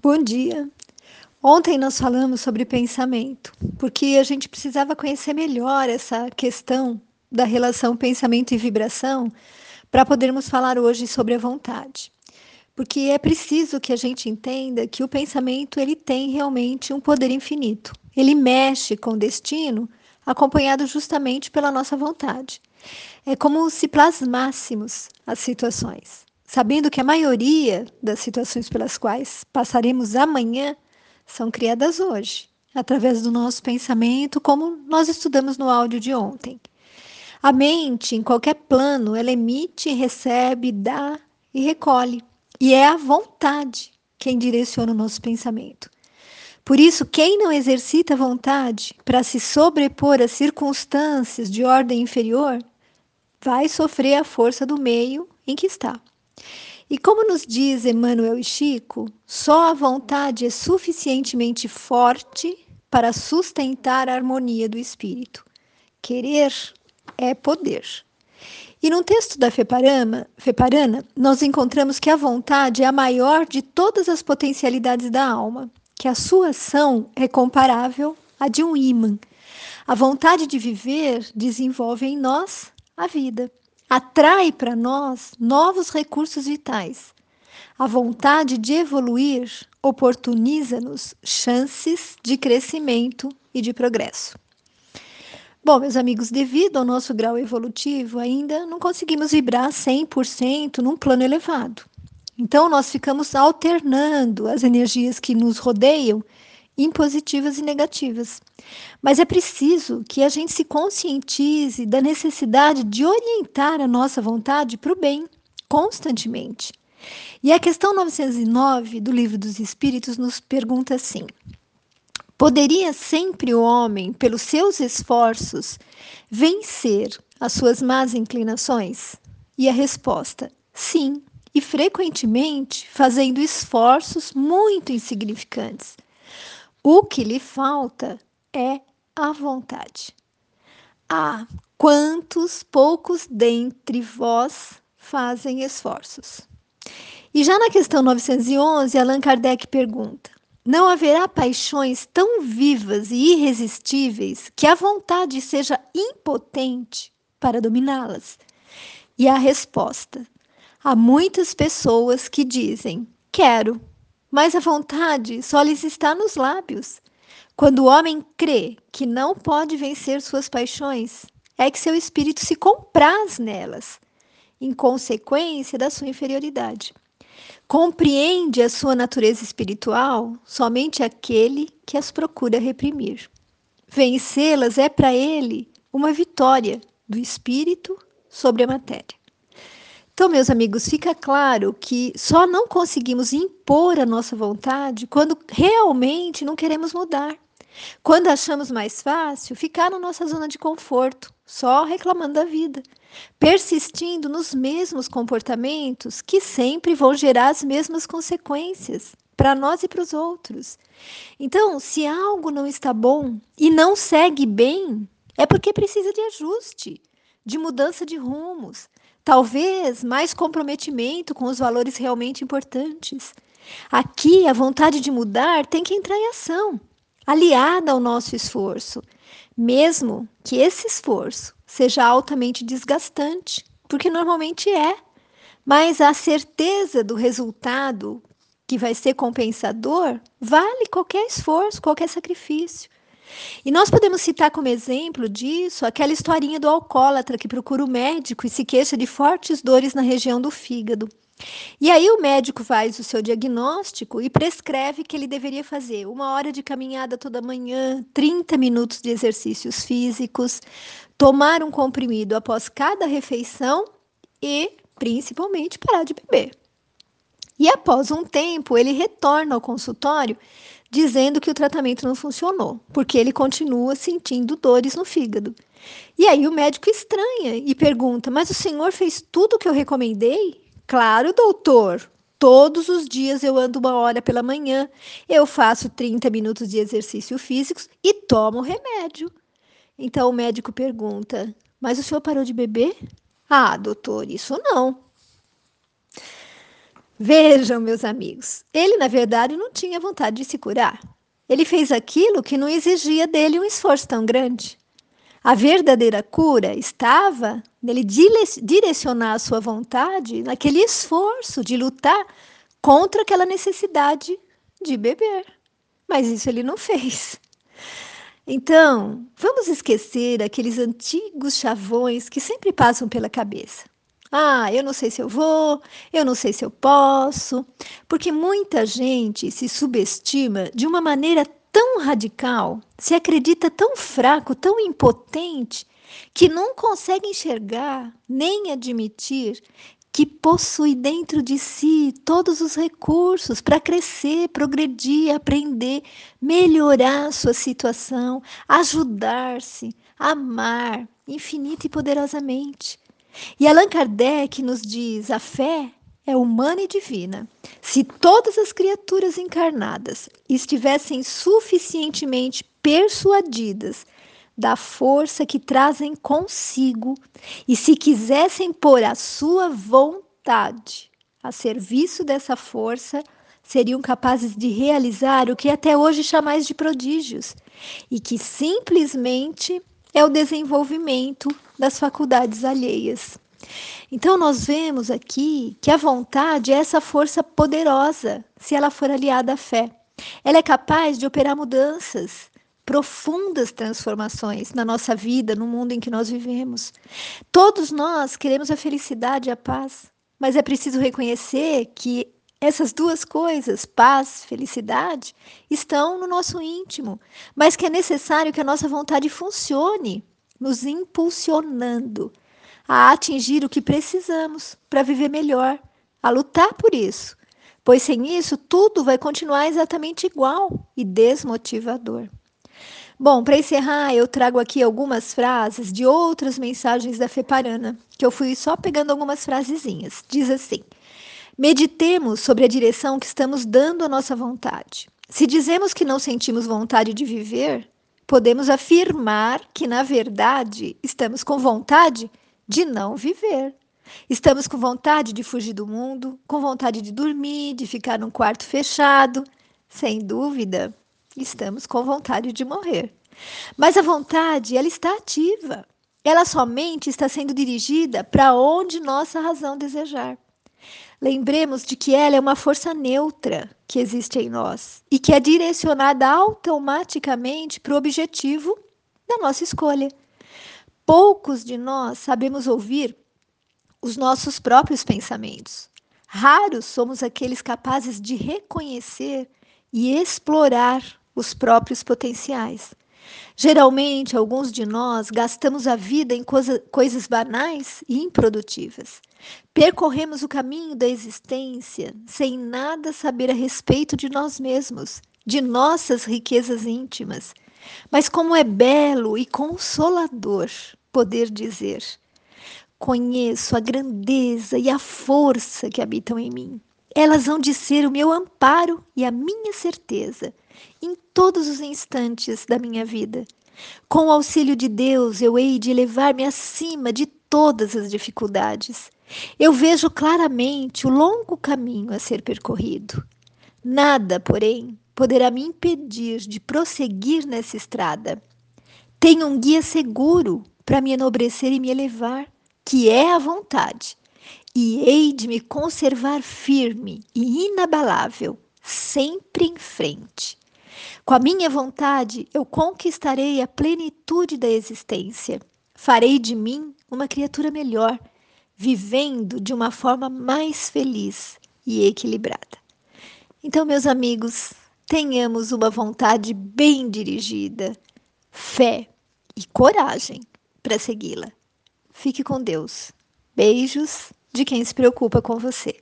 Bom dia. Ontem nós falamos sobre pensamento, porque a gente precisava conhecer melhor essa questão da relação pensamento e vibração para podermos falar hoje sobre a vontade. Porque é preciso que a gente entenda que o pensamento ele tem realmente um poder infinito. Ele mexe com o destino acompanhado justamente pela nossa vontade. É como se plasmássemos as situações sabendo que a maioria das situações pelas quais passaremos amanhã são criadas hoje, através do nosso pensamento, como nós estudamos no áudio de ontem. A mente, em qualquer plano, ela emite, recebe, dá e recolhe. E é a vontade quem direciona o nosso pensamento. Por isso, quem não exercita a vontade para se sobrepor às circunstâncias de ordem inferior, vai sofrer a força do meio em que está. E como nos diz Emmanuel e Chico, só a vontade é suficientemente forte para sustentar a harmonia do espírito. Querer é poder. E num texto da Feparama, Feparana, nós encontramos que a vontade é a maior de todas as potencialidades da alma, que a sua ação é comparável à de um ímã. A vontade de viver desenvolve em nós a vida atrai para nós novos recursos vitais. A vontade de evoluir oportuniza-nos chances de crescimento e de progresso. Bom, meus amigos, devido ao nosso grau evolutivo, ainda não conseguimos vibrar 100% num plano elevado. Então, nós ficamos alternando as energias que nos rodeiam impositivas e negativas. Mas é preciso que a gente se conscientize da necessidade de orientar a nossa vontade para o bem, constantemente. E a questão 909 do Livro dos Espíritos nos pergunta assim: Poderia sempre o homem, pelos seus esforços, vencer as suas más inclinações? E a resposta: sim, e frequentemente fazendo esforços muito insignificantes. O que lhe falta é a vontade. Ah, quantos poucos dentre vós fazem esforços? E já na questão 911, Allan Kardec pergunta: Não haverá paixões tão vivas e irresistíveis que a vontade seja impotente para dominá-las? E a resposta: Há muitas pessoas que dizem: Quero, mas a vontade só lhes está nos lábios. Quando o homem crê que não pode vencer suas paixões, é que seu espírito se compraz nelas, em consequência da sua inferioridade. Compreende a sua natureza espiritual somente aquele que as procura reprimir. Vencê-las é para ele uma vitória do espírito sobre a matéria. Então, meus amigos, fica claro que só não conseguimos impor a nossa vontade quando realmente não queremos mudar. Quando achamos mais fácil ficar na nossa zona de conforto, só reclamando da vida, persistindo nos mesmos comportamentos que sempre vão gerar as mesmas consequências para nós e para os outros. Então, se algo não está bom e não segue bem, é porque precisa de ajuste, de mudança de rumos, talvez mais comprometimento com os valores realmente importantes. Aqui, a vontade de mudar tem que entrar em ação, aliada ao nosso esforço, mesmo que esse esforço seja altamente desgastante, porque normalmente é. Mas a certeza do resultado que vai ser compensador vale qualquer esforço, qualquer sacrifício. E nós podemos citar como exemplo disso aquela historinha do alcoólatra que procura o médico e se queixa de fortes dores na região do fígado. E aí o médico faz o seu diagnóstico e prescreve que ele deveria fazer uma hora de caminhada toda manhã, 30 minutos de exercícios físicos, tomar um comprimido após cada refeição e, principalmente, parar de beber. E após um tempo, ele retorna ao consultório dizendo que o tratamento não funcionou, porque ele continua sentindo dores no fígado. E aí o médico estranha e pergunta: Mas o senhor fez tudo o que eu recomendei? Claro, doutor. Todos os dias eu ando uma hora pela manhã, eu faço 30 minutos de exercício físico e tomo remédio. Então o médico pergunta: Mas o senhor parou de beber? Ah, doutor, isso não. Vejam, meus amigos, ele na verdade não tinha vontade de se curar. Ele fez aquilo que não exigia dele um esforço tão grande. A verdadeira cura estava nele direcionar a sua vontade naquele esforço de lutar contra aquela necessidade de beber. Mas isso ele não fez. Então, vamos esquecer aqueles antigos chavões que sempre passam pela cabeça. Ah, eu não sei se eu vou, eu não sei se eu posso, porque muita gente se subestima de uma maneira tão radical, se acredita tão fraco, tão impotente, que não consegue enxergar nem admitir que possui dentro de si todos os recursos para crescer, progredir, aprender, melhorar sua situação, ajudar-se, amar infinita e poderosamente. E Allan Kardec nos diz: a fé é humana e divina. Se todas as criaturas encarnadas estivessem suficientemente persuadidas da força que trazem consigo e se quisessem pôr a sua vontade a serviço dessa força, seriam capazes de realizar o que até hoje chamais de prodígios e que simplesmente é o desenvolvimento das faculdades alheias. Então, nós vemos aqui que a vontade é essa força poderosa, se ela for aliada à fé. Ela é capaz de operar mudanças, profundas transformações na nossa vida, no mundo em que nós vivemos. Todos nós queremos a felicidade e a paz, mas é preciso reconhecer que essas duas coisas, paz, felicidade, estão no nosso íntimo, mas que é necessário que a nossa vontade funcione, nos impulsionando a atingir o que precisamos para viver melhor, a lutar por isso, pois sem isso tudo vai continuar exatamente igual e desmotivador. Bom, para encerrar, eu trago aqui algumas frases de outras mensagens da Feparana, que eu fui só pegando algumas frasezinhas. Diz assim: Meditemos sobre a direção que estamos dando à nossa vontade. Se dizemos que não sentimos vontade de viver, podemos afirmar que, na verdade, estamos com vontade de não viver. Estamos com vontade de fugir do mundo, com vontade de dormir, de ficar num quarto fechado. Sem dúvida, estamos com vontade de morrer. Mas a vontade, ela está ativa. Ela somente está sendo dirigida para onde nossa razão desejar. Lembremos de que ela é uma força neutra que existe em nós e que é direcionada automaticamente para o objetivo da nossa escolha. Poucos de nós sabemos ouvir os nossos próprios pensamentos. Raros somos aqueles capazes de reconhecer e explorar os próprios potenciais. Geralmente, alguns de nós gastamos a vida em coisa, coisas banais e improdutivas. Percorremos o caminho da existência sem nada saber a respeito de nós mesmos, de nossas riquezas íntimas. Mas como é belo e consolador poder dizer: Conheço a grandeza e a força que habitam em mim. Elas vão de ser o meu amparo e a minha certeza em todos os instantes da minha vida. Com o auxílio de Deus, eu hei de elevar-me acima de todas as dificuldades. Eu vejo claramente o longo caminho a ser percorrido. Nada, porém, poderá me impedir de prosseguir nessa estrada. Tenho um guia seguro para me enobrecer e me elevar, que é a vontade, e hei de me conservar firme e inabalável, sempre em frente. Com a minha vontade, eu conquistarei a plenitude da existência. Farei de mim uma criatura melhor, vivendo de uma forma mais feliz e equilibrada. Então, meus amigos, tenhamos uma vontade bem dirigida, fé e coragem para segui-la. Fique com Deus. Beijos de quem se preocupa com você.